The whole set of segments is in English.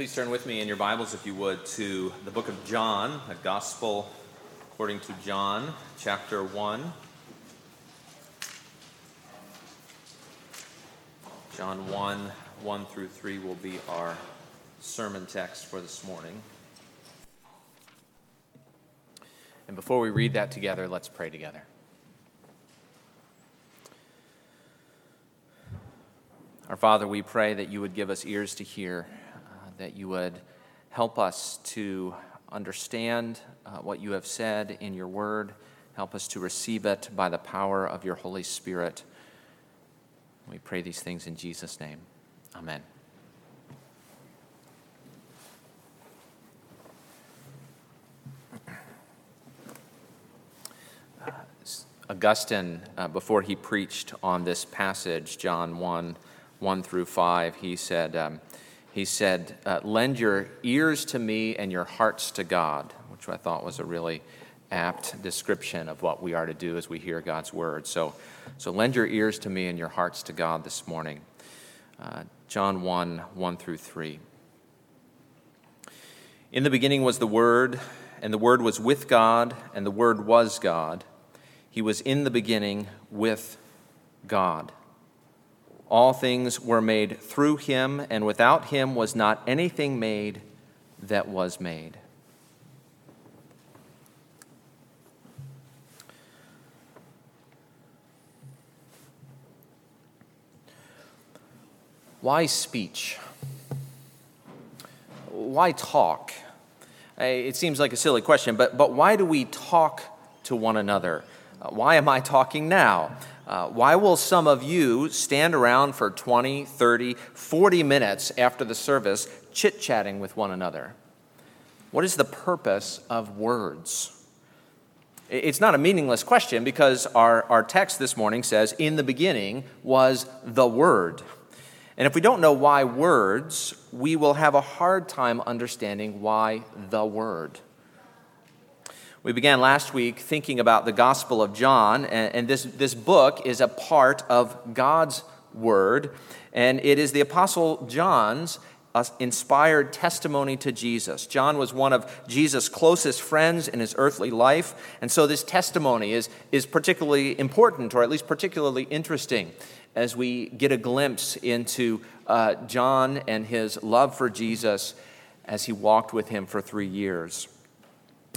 Please turn with me in your Bibles, if you would, to the book of John, the Gospel according to John, chapter 1. John 1, 1 through 3 will be our sermon text for this morning. And before we read that together, let's pray together. Our Father, we pray that you would give us ears to hear that you would help us to understand uh, what you have said in your word. Help us to receive it by the power of your Holy Spirit. We pray these things in Jesus' name. Amen. Augustine, uh, before he preached on this passage, John 1 1 through 5, he said, um, he said, uh, Lend your ears to me and your hearts to God, which I thought was a really apt description of what we are to do as we hear God's word. So, so lend your ears to me and your hearts to God this morning. Uh, John 1 1 through 3. In the beginning was the Word, and the Word was with God, and the Word was God. He was in the beginning with God. All things were made through him, and without him was not anything made that was made. Why speech? Why talk? Eh, it seems like a silly question, but, but why do we talk to one another? Why am I talking now? Uh, why will some of you stand around for 20, 30, 40 minutes after the service chit chatting with one another? What is the purpose of words? It's not a meaningless question because our, our text this morning says, In the beginning was the Word. And if we don't know why words, we will have a hard time understanding why the Word. We began last week thinking about the Gospel of John, and, this, this book is a part of God's Word, and it is the Apostle John's uh, inspired testimony to Jesus. John was one of Jesus' closest friends in his earthly life, and so this testimony is, is particularly important, or at least particularly interesting, as we get a glimpse into uh, John and his love for Jesus as he walked with him for three years.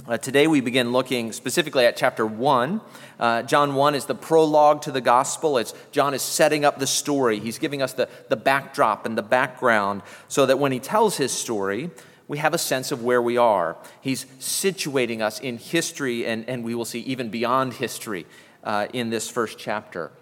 Uh, today we begin looking specifically at chapter 1. Uh, John 1 is the prologue to the gospel. It's, John is setting up the story. He's giving us the, the backdrop and the background so that when he tells his story, we have a sense of where we are. He's situating us in history, and, and we will see even beyond history uh, in this first chapter.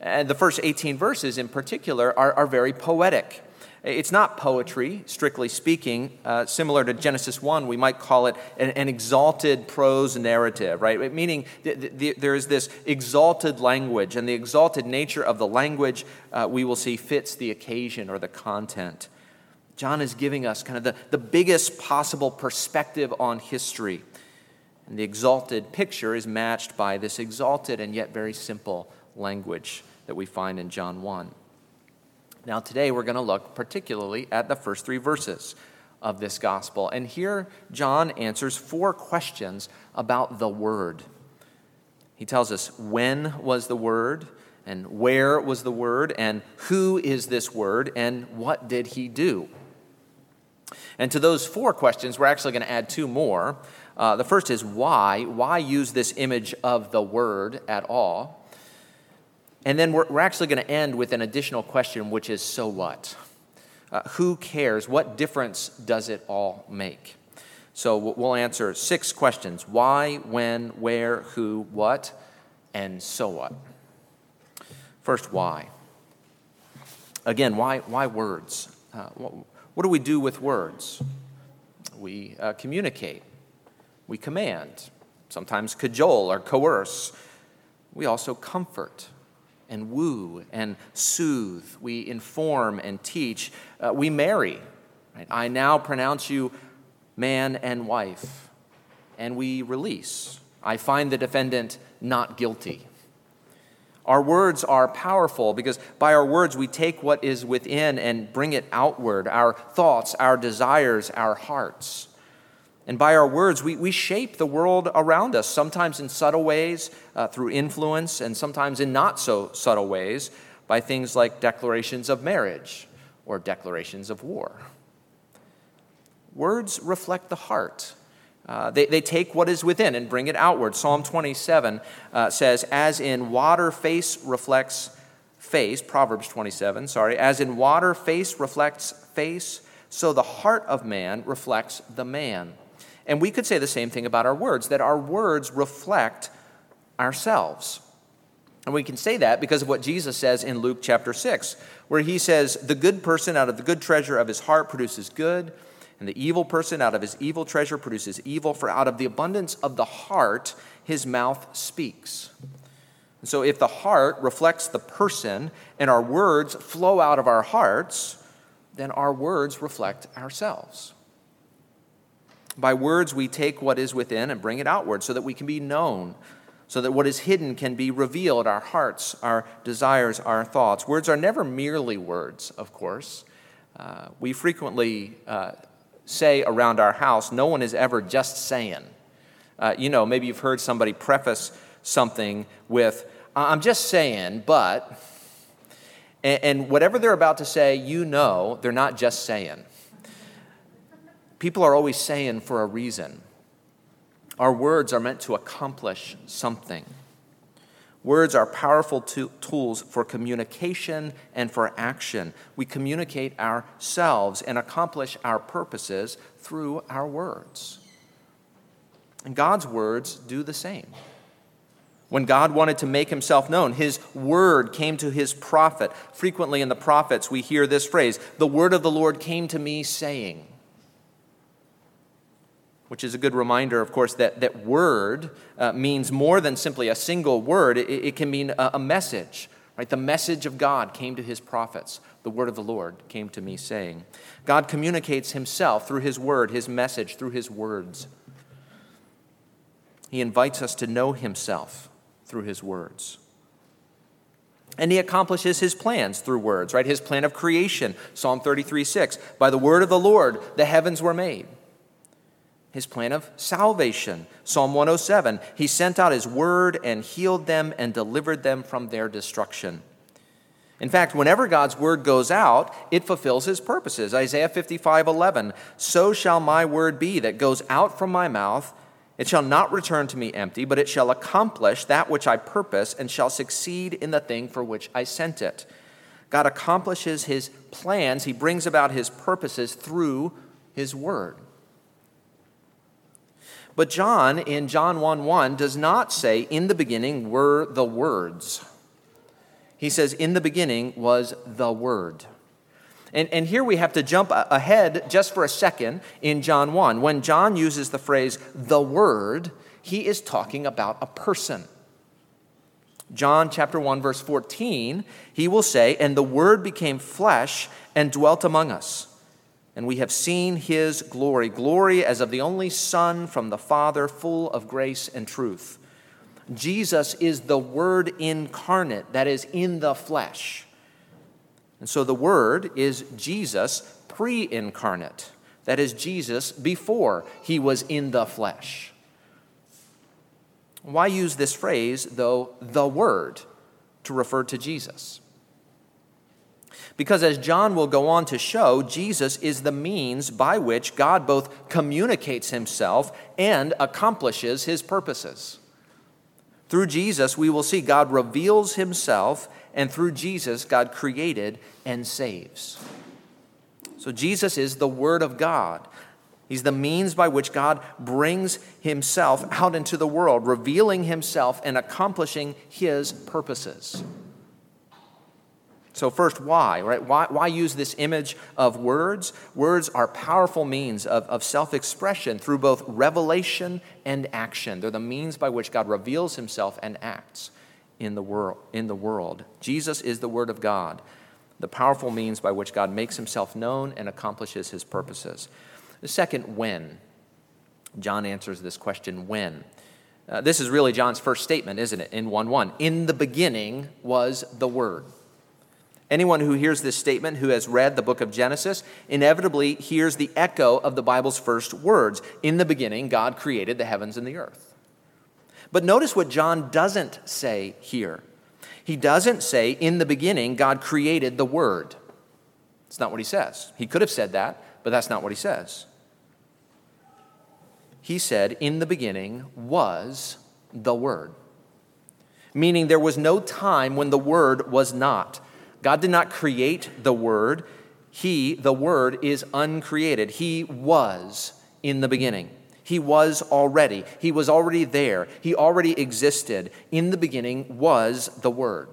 And the first 18 verses in particular are, are very poetic. It's not poetry, strictly speaking. Uh, similar to Genesis 1, we might call it an, an exalted prose narrative, right? Meaning th- th- there is this exalted language, and the exalted nature of the language uh, we will see fits the occasion or the content. John is giving us kind of the, the biggest possible perspective on history. And the exalted picture is matched by this exalted and yet very simple language that we find in John 1. Now, today we're going to look particularly at the first three verses of this gospel. And here, John answers four questions about the Word. He tells us when was the Word, and where was the Word, and who is this Word, and what did he do? And to those four questions, we're actually going to add two more. Uh, the first is why? Why use this image of the Word at all? And then we're, we're actually going to end with an additional question, which is so what? Uh, who cares? What difference does it all make? So we'll answer six questions why, when, where, who, what, and so what. First, why? Again, why, why words? Uh, what, do we do with words? We uh, communicate, we command, sometimes cajole or coerce. We also comfort and woo and soothe. We inform and teach. Uh, we marry. Right? I now pronounce you man and wife. And we release. I find the defendant not guilty. Our words are powerful because by our words we take what is within and bring it outward our thoughts, our desires, our hearts. And by our words, we, we shape the world around us, sometimes in subtle ways uh, through influence, and sometimes in not so subtle ways by things like declarations of marriage or declarations of war. Words reflect the heart. Uh, they, they take what is within and bring it outward. Psalm 27 uh, says, As in water, face reflects face. Proverbs 27, sorry. As in water, face reflects face, so the heart of man reflects the man. And we could say the same thing about our words, that our words reflect ourselves. And we can say that because of what Jesus says in Luke chapter 6, where he says, The good person out of the good treasure of his heart produces good, and the evil person out of his evil treasure produces evil, for out of the abundance of the heart his mouth speaks. And so, if the heart reflects the person and our words flow out of our hearts, then our words reflect ourselves. By words, we take what is within and bring it outward so that we can be known, so that what is hidden can be revealed our hearts, our desires, our thoughts. Words are never merely words, of course. Uh, we frequently uh, say around our house, no one is ever just saying. Uh, you know, maybe you've heard somebody preface something with, I'm just saying, but, and, and whatever they're about to say, you know, they're not just saying. People are always saying for a reason. Our words are meant to accomplish something. Words are powerful to- tools for communication and for action. We communicate ourselves and accomplish our purposes through our words. And God's words do the same. When God wanted to make himself known, his word came to his prophet. Frequently in the prophets, we hear this phrase The word of the Lord came to me, saying which is a good reminder, of course, that, that word uh, means more than simply a single word. It, it can mean a, a, message, right? The message of God came to his prophets. The word of the Lord came to me, saying, God communicates himself through his word, his message, through his words. He invites us to know himself through his words. And he accomplishes his plans through words, right? His plan of creation, Psalm 33 6. By the word of the Lord, the heavens were made his plan of salvation. Psalm 107 He sent out his word and healed them and delivered them from their destruction. In fact, whenever God's word goes out, it fulfills his purposes. Isaiah 55 11 So shall my word be that goes out from my mouth. It shall not return to me empty, but it shall accomplish that which I purpose and shall succeed in the thing for which I sent it. God accomplishes his plans, he brings about his purposes through his word. But John, in John 1 1, does not say, In the beginning were the words. He says, In the beginning was the Word. And, and here we have to jump ahead just for a second in John 1. When John uses the phrase the Word, he is talking about a person. John chapter 1, verse 14, he will say, And the Word became flesh and dwelt among us and we have seen his glory glory as of the only Son from the Father, full of grace and truth. Jesus is the Word incarnate, that is, in the flesh. And so the Word is Jesus pre incarnate, that is, Jesus before he was in the flesh. Why use this phrase, though, the Word, to refer to Jesus? Because as John will go on to show, Jesus is the means by which God both communicates himself and accomplishes his purposes. Through Jesus, we will see God reveals himself, and through Jesus, God created and saves. So Jesus is the Word of God. He's the means by which God brings himself out into the world, revealing himself and accomplishing his purposes. So, first, why, right? Why, why use this image of words? Words are powerful means of, of self expression through both revelation and action. They're the means by which God reveals himself and acts in the, world, in the world. Jesus is the Word of God, the powerful means by which God makes himself known and accomplishes his purposes. The second, when. John answers this question when. Uh, this is really John's first statement, isn't it? In 1 1. In the beginning was the Word. Anyone who hears this statement, who has read the book of Genesis, inevitably hears the echo of the Bible's first words In the beginning, God created the heavens and the earth. But notice what John doesn't say here. He doesn't say, In the beginning, God created the Word. It's not what he says. He could have said that, but that's not what he says he said, In the beginning was the Word. Meaning there was no time when the Word was not. God did not create the Word. He, the Word, is uncreated. He was in the beginning. He was already. He was already there. He already existed. In the beginning was the Word.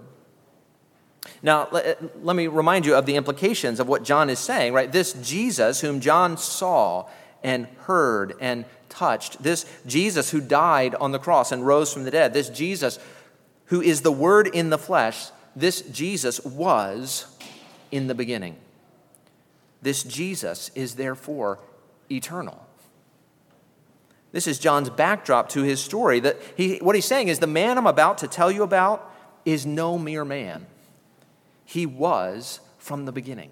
Now, let, eh, let me remind you of the implications of what John is saying, right? This Jesus, whom John saw and heard and touched. This Jesus who died on the cross and rose from the dead, this Jesus who is the Word in the flesh, this Jesus was in the beginning. This Jesus is therefore eternal. This is John's backdrop to his story. That he, what he's saying is the man I'm about to tell you about is no mere man. He was from the beginning.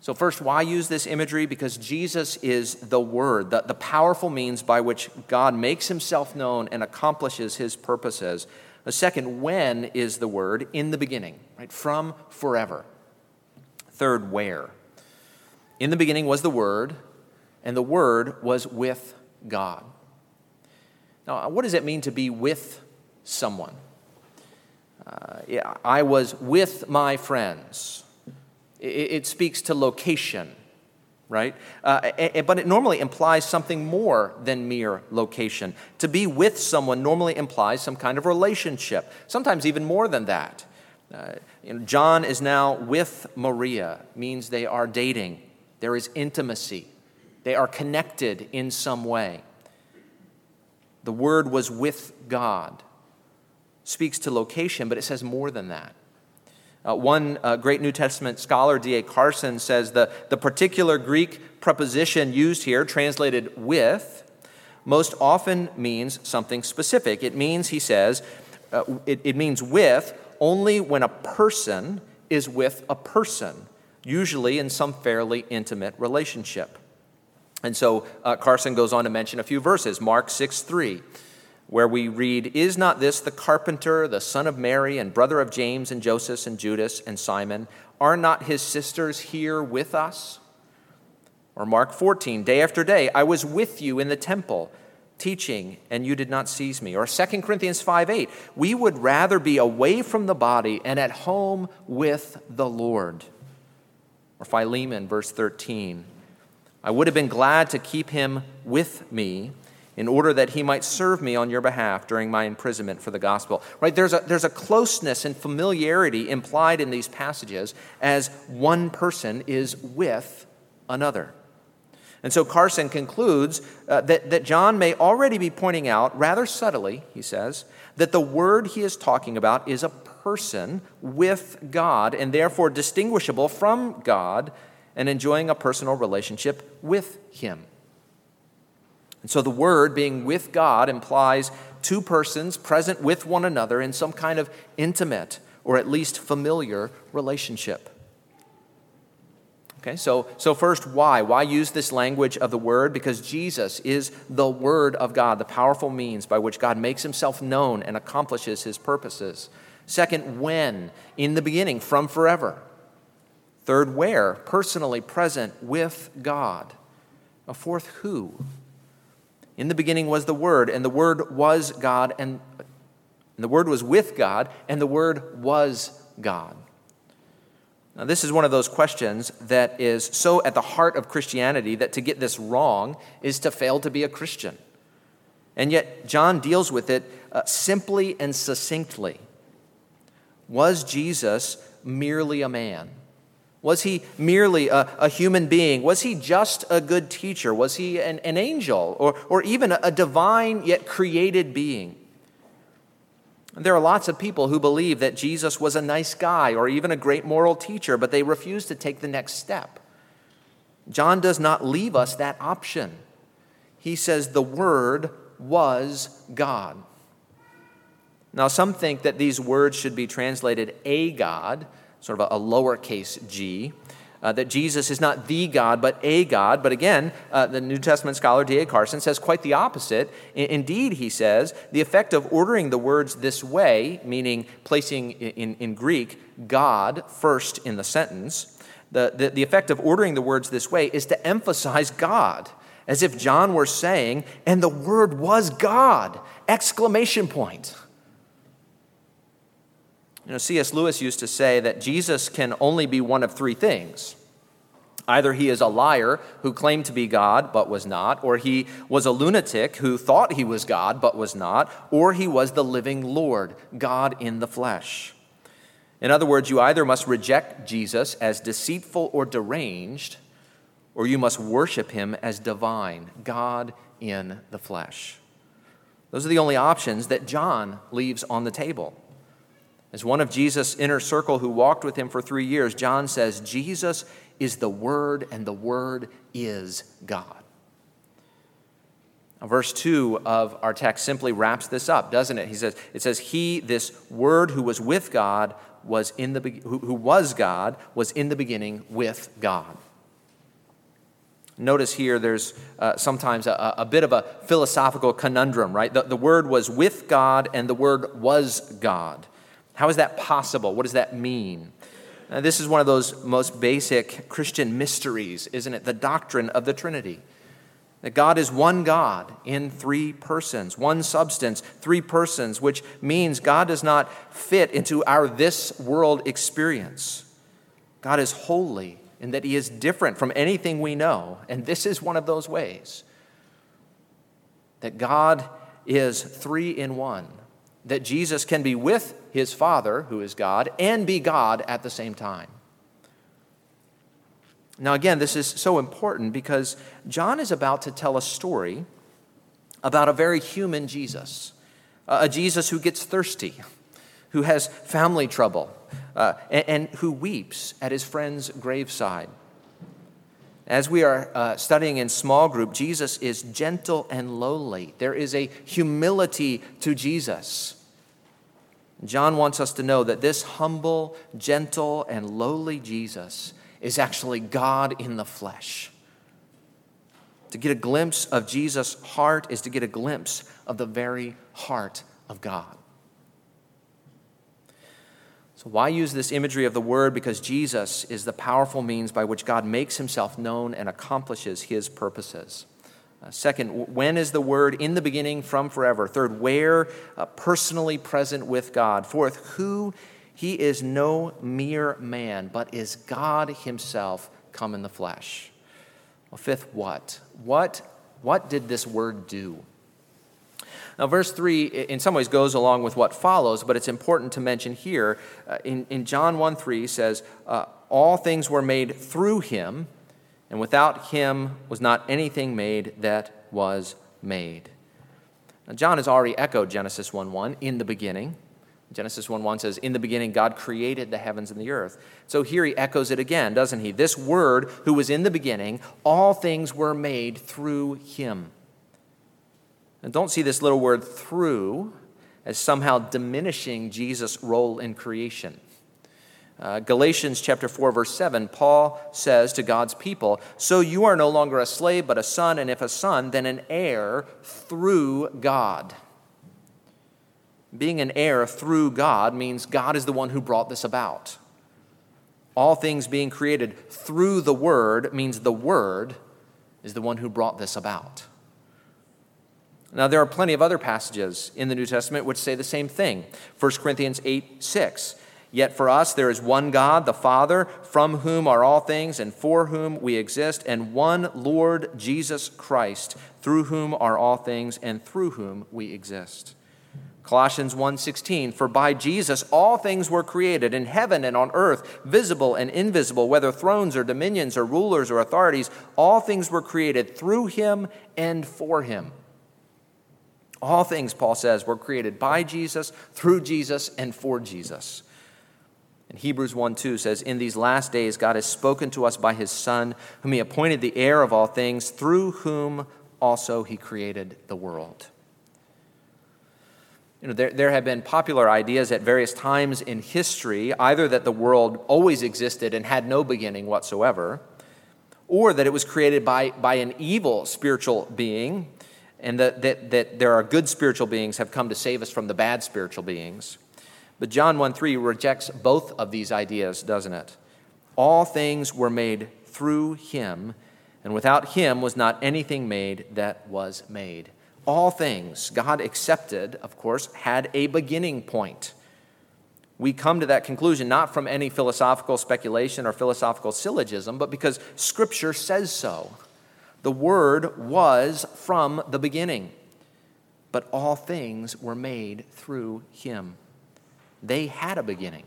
So, first, why use this imagery? Because Jesus is the Word, the, the powerful means by which God makes himself known and accomplishes his purposes. The second, when is the Word? In the beginning, right? From forever. Third, where? In the beginning was the Word, and the Word was with God. Now, what does it mean to be with someone? Uh, yeah, I was with my friends. It, speaks to location, right? Uh, but it normally implies something more than mere location. To be with someone normally implies some kind of relationship, sometimes even more than that. Uh, you know, John is now with Maria, means they are dating, there is intimacy, they are connected in some way. The word was with God, speaks to location, but it says more than that. Uh, one uh, great New Testament scholar, D.A. Carson, says the, the particular Greek preposition used here, translated with, most often means something specific. It means, he says, uh, it, it means with only when a person is with a person, usually in some fairly intimate relationship. And so uh, Carson goes on to mention a few verses. Mark 6 3 where we read, Is not this the carpenter, the son of Mary, and brother of James and Joseph and Judas and Simon? Are not his sisters here with us? Or Mark 14, day after day, I was with you in the temple teaching, and you did not seize me. Or 2 Corinthians 5 8, we would rather be away from the body and at home with the Lord. Or Philemon, verse 13, I would have been glad to keep him with me in order that he might serve me on your behalf during my imprisonment for the gospel. Right? There's a, there's a closeness and familiarity implied in these passages as one person is with another. And so Carson concludes uh, that, that John may already be pointing out, rather subtly, he says, that the word he is talking about is a person with God and therefore distinguishable from God and enjoying a personal relationship with him. And so the word being with God implies two persons present with one another in some kind of intimate or at least familiar relationship. Okay, so, so first, why? Why use this language of the Word? Because Jesus is the Word of God, the powerful means by which God makes himself known and accomplishes his purposes. Second, when? In the beginning, from forever. Third, where? Personally present with God. A fourth, who? In the beginning was the Word, and the Word was God, and, and the Word was with God, and the Word was God. Now, this is one of those questions that is so at the heart of Christianity that to get this wrong is to fail to be a Christian. And yet, John deals with it uh, simply and succinctly. Was Jesus merely a man? Was he merely a, a, human being? Was he just a good teacher? Was he an, an angel or, or even a, a divine yet created being? There are lots of people who believe that Jesus was a nice guy or even a great moral teacher, but they refuse to take the next step. John does not leave us that option. he says the Word was God. Now, some think that these words should be translated a God, sort of a, a lowercase g, uh, that Jesus is not the God, but a God. But again, uh, the New Testament scholar D.A. Carson says quite the opposite. I- indeed, he says, the effect of ordering the words this way, meaning placing in, in Greek God first in the sentence, the, the, the effect of ordering the words this way is to emphasize God, as if John were saying, and the Word was God! Exclamation point. You know, C.S. Lewis used to say that Jesus can only be one of three things. Either he is a liar who claimed to be God but was not, or he was a lunatic who thought he was God but was not, or he was the living Lord, God in the flesh. In other words, you either must reject Jesus as deceitful or deranged, or you must worship him as divine, God in the flesh. Those are the only options that John leaves on the table. As one of Jesus' inner circle who walked with him for three years, John says, Jesus is the Word, and the Word is God. Now, verse 2 of our text simply wraps this up, doesn't it? He says, it says, He, this Word who was with God, was in the who, who was God, was in the beginning with God. Notice here there's uh, sometimes a, a, bit of a philosophical conundrum, right? The, the Word was with God and the Word was God. How is that possible? What does that mean? Now, this is one of those most basic Christian mysteries, isn't it? The doctrine of the Trinity. That God is one God in three persons, one substance, three persons, which means God does not fit into our this world experience. God is holy in that He is different from anything we know, and this is one of those ways. That God is three in one, that Jesus can be with his Father, who is God, and be God at the same time. Now, again, this is so important because John is about to tell a story about a very human Jesus, a Jesus who gets thirsty, who has family trouble, uh, and, and, who weeps at his friend's graveside. As we are uh, studying in small group, Jesus is gentle and lowly. There is a humility to Jesus. John wants us to know that this humble, gentle, and lowly Jesus is actually God in the flesh. To get a glimpse of Jesus' heart is to get a glimpse of the very heart of God. So, why use this imagery of the Word? Because Jesus is the powerful means by which God makes himself known and accomplishes his purposes. Uh, second, when is the Word in the beginning from forever? Third, where uh, personally present with God? Fourth, who he is no mere man, but is God himself come in the flesh. Well, fifth, what? What, what did this Word do? Now, verse 3 in some ways goes along with what follows, but it's important to mention here. Uh, in, in John 1 3 says, uh, All things were made through him, and without him was not anything made that was made. Now, John has already echoed Genesis 1 1 in the beginning. Genesis 1 1 says, In the beginning, God created the heavens and the earth. So here he echoes it again, doesn't he? This word, who was in the beginning, all things were made through him. And don't see this little word through as somehow diminishing Jesus' role in creation. Uh, Galatians chapter 4 verse 7 Paul says to God's people so you are no longer a slave but a son and if a son then an heir through God. Being an heir through God means God is the one who brought this about. All things being created through the word means the word is the one who brought this about. Now there are plenty of other passages in the New Testament which say the same thing. 1 Corinthians 8 6 Yet for us there is one God, the Father, from whom are all things and for whom we exist, and one Lord Jesus Christ, through whom are all things and through whom we exist. Colossians 1:16 For by Jesus all things were created in heaven and on earth visible and invisible whether thrones or dominions or rulers or authorities all things were created through him and for him. All things Paul says were created by Jesus, through Jesus and for Jesus. And Hebrews 1 2 says, In these last days, God has spoken to us by his Son, whom he appointed the heir of all things, through whom also he created the world. You know, there, there have been popular ideas at various times in history, either that the world always existed and had no beginning whatsoever, or that it was created by, by an evil spiritual being, and that, that, that there are good spiritual beings have come to save us from the bad spiritual beings. But John 1 3 rejects both of these ideas, doesn't it? All things were made through him, and without him was not anything made that was made all things, God accepted, of course, had a beginning point. We come to that conclusion not from any philosophical speculation or philosophical syllogism, but because Scripture says so. The Word was from the beginning, but all things were made through Him. They had a beginning.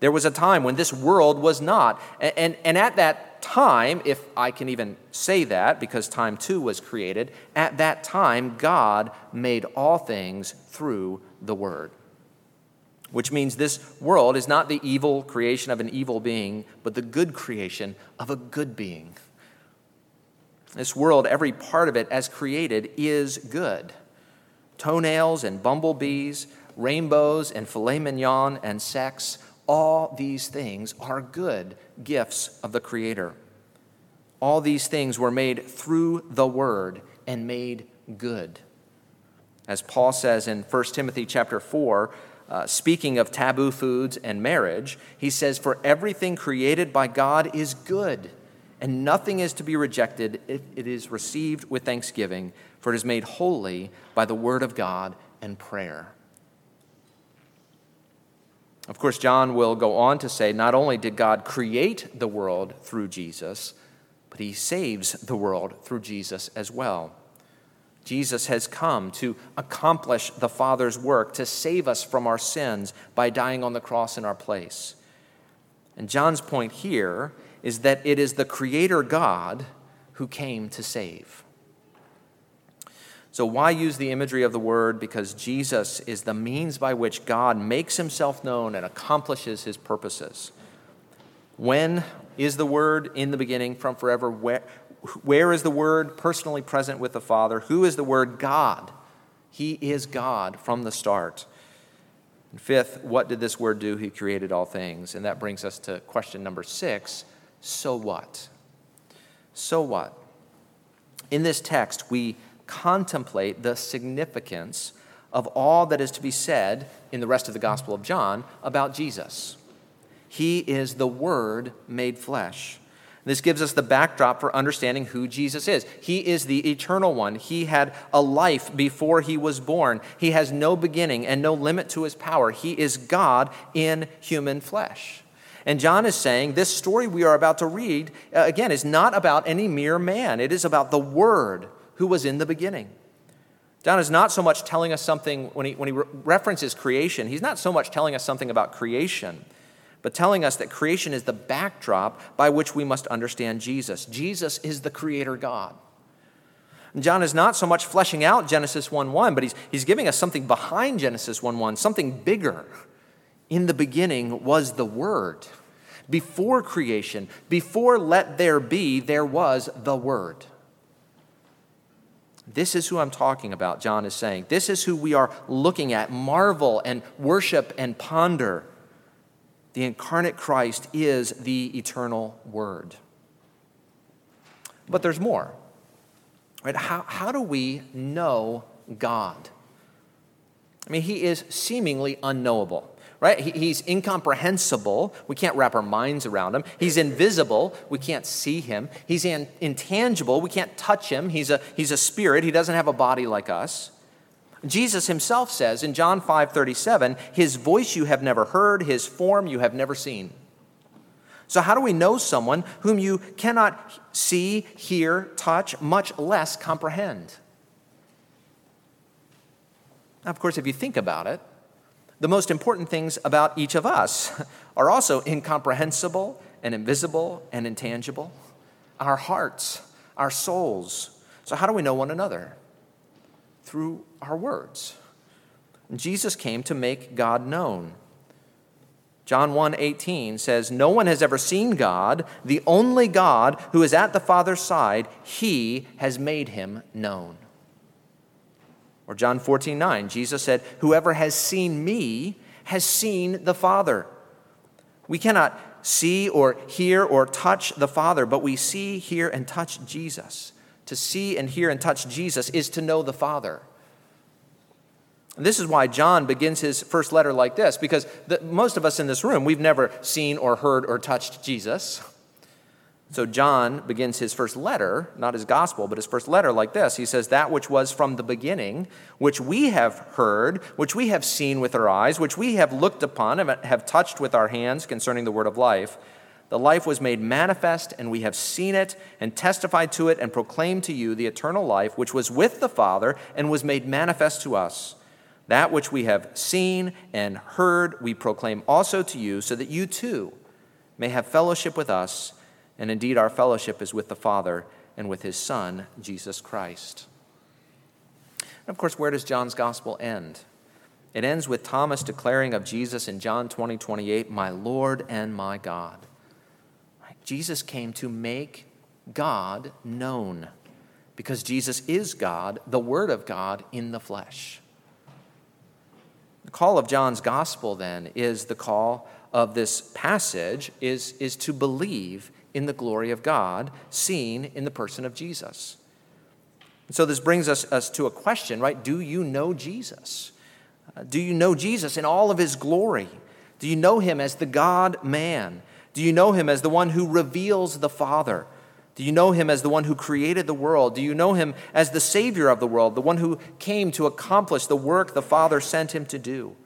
There was a time when this world was not. And, and, and, at that time, if I can even say that, because time too was created, at that time, God made all things through the Word. Which means this world is not the evil creation of an evil being, but the good creation of a good being. This world, every part of it as created, is good. Toenails and bumblebees, rainbows and filet mignon and sex all these things are good gifts of the Creator. All these things were made through the Word and made good. As Paul says in 1 Timothy chapter 4, uh, speaking of taboo foods and marriage, he says, For everything created by God is good, and nothing is to be rejected if it is received with thanksgiving, for it is made holy by the word of God and prayer. Of course, John will go on to say not only did God create the world through Jesus, but he saves the world through Jesus as well. Jesus has come to accomplish the Father's work, to save us from our sins by dying on the cross in our place. And John's point here is that it is the Creator God who came to save. So, why use the imagery of the word? Because Jesus is the means by which God makes himself known and accomplishes his purposes. When is the word in the beginning from forever? Where, where is the word personally present with the Father? Who is the word? God. He is God from the start. And fifth, what did this word do? He created all things. And that brings us to question number six so what? So what? In this text, we contemplate the significance of all that is to be said in the rest of the Gospel of John about Jesus. He is the Word made flesh. This gives us the backdrop for understanding who Jesus is. He is the eternal one. He had a life before he was born. He has no beginning and no limit to his power. He is God in human flesh. And John is saying this story we are about to read, uh, again, is not about any mere man. It is about the Word who was in the beginning. John is not so much telling us something, when he, when he re- references creation, he's not so much telling us something about creation, but telling us that creation is the backdrop by which we must understand Jesus. Jesus is the creator God. John is not so much fleshing out Genesis 1 1, but he's, he's giving us something behind Genesis 1 1, something bigger. In the beginning was the Word. Before creation, before let there be, there was the Word. This is who I'm talking about, John is saying. This is who we are looking at. Marvel and worship and ponder. The incarnate Christ is the eternal Word. But there's more. Right? How, how do we know God? I mean, he is seemingly unknowable right? He's incomprehensible. We can't wrap our minds around him. He's invisible. We can't see him. He's in, intangible. We can't touch him. He's a, he's a spirit. He doesn't have a body like us. Jesus himself says in John 5 37, His voice you have never heard, His form you have never seen. So, how do we know someone whom you cannot see, hear, touch, much less comprehend? Now, of course, if you think about it, the most important things about each of us are also incomprehensible and invisible and intangible. Our hearts, our souls. So, how do we know one another? Through our words. Jesus came to make God known. John 1 18 says, No one has ever seen God, the only God who is at the Father's side, he has made him known. Or John 14 9, Jesus said, Whoever has seen me has seen the Father. We cannot see or hear or touch the Father, but we see, hear, and touch Jesus. To see and hear and touch Jesus is to know the Father. And this is why John begins his first letter like this, because the, most of us in this room, we've never seen or heard or touched Jesus. So John begins his first letter, not his gospel, but his first letter like this. He says, That which was from the beginning, which we have heard, which we have seen with our eyes, which we have looked upon, and have touched with our hands concerning the word of life. The life was made manifest, and we have seen it, and testified to it, and proclaimed to you the eternal life, which was with the Father, and was made manifest to us. That which we have seen and heard, we proclaim also to you, so that you too may have fellowship with us. And indeed, our fellowship is with the Father and with his Son, Jesus Christ. And of course, where does John's gospel end? It ends with Thomas declaring of Jesus in John 20, 28, My Lord and my God. Jesus came to make God known because Jesus is God, the Word of God in the flesh. The call of John's gospel, then, is the call of this passage is, is to believe in the glory of God seen in the person of Jesus. And so this brings us, us to a question, right? Do you know Jesus? Uh, do you know Jesus in all of his glory? Do you know him as the God man? Do you know him as the one who reveals the Father? Do you know him as the one who created the world? Do you know him as the Savior of the world, the one who came to accomplish the work the Father sent him to do?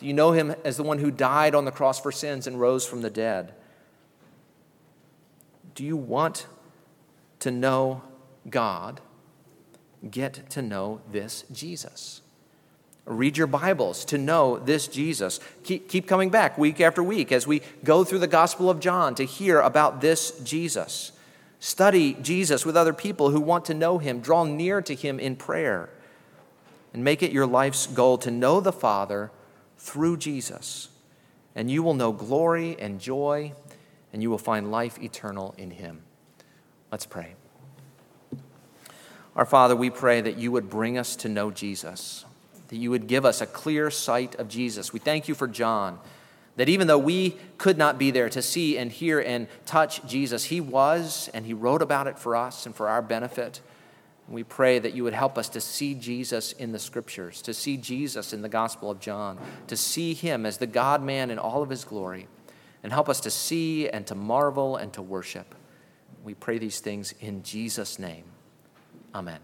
Do you know him as the one who died on the cross for sins and rose from the dead? Do you want to know God? Get to know this Jesus. Read your Bibles to know this Jesus. Keep, keep coming back week after week as we go through the Gospel of John to hear about this Jesus. Study Jesus with other people who want to know him. Draw near to him in prayer. And make it your life's goal to know the Father through Jesus. And you will know glory and joy, and you will find life eternal in him. Let's pray. Our Father, we pray that you would bring us to know Jesus, that you would give us a clear sight of Jesus. We thank you for John that even though we could not be there to see and hear and touch Jesus, He was, and He wrote about it for us and for our benefit. We pray that you would help us to see Jesus in the scriptures, to see Jesus in the Gospel of John, to see Him as the God man in all of His glory, and help us to see and to marvel and to worship. We pray these things in Jesus' name. Amen.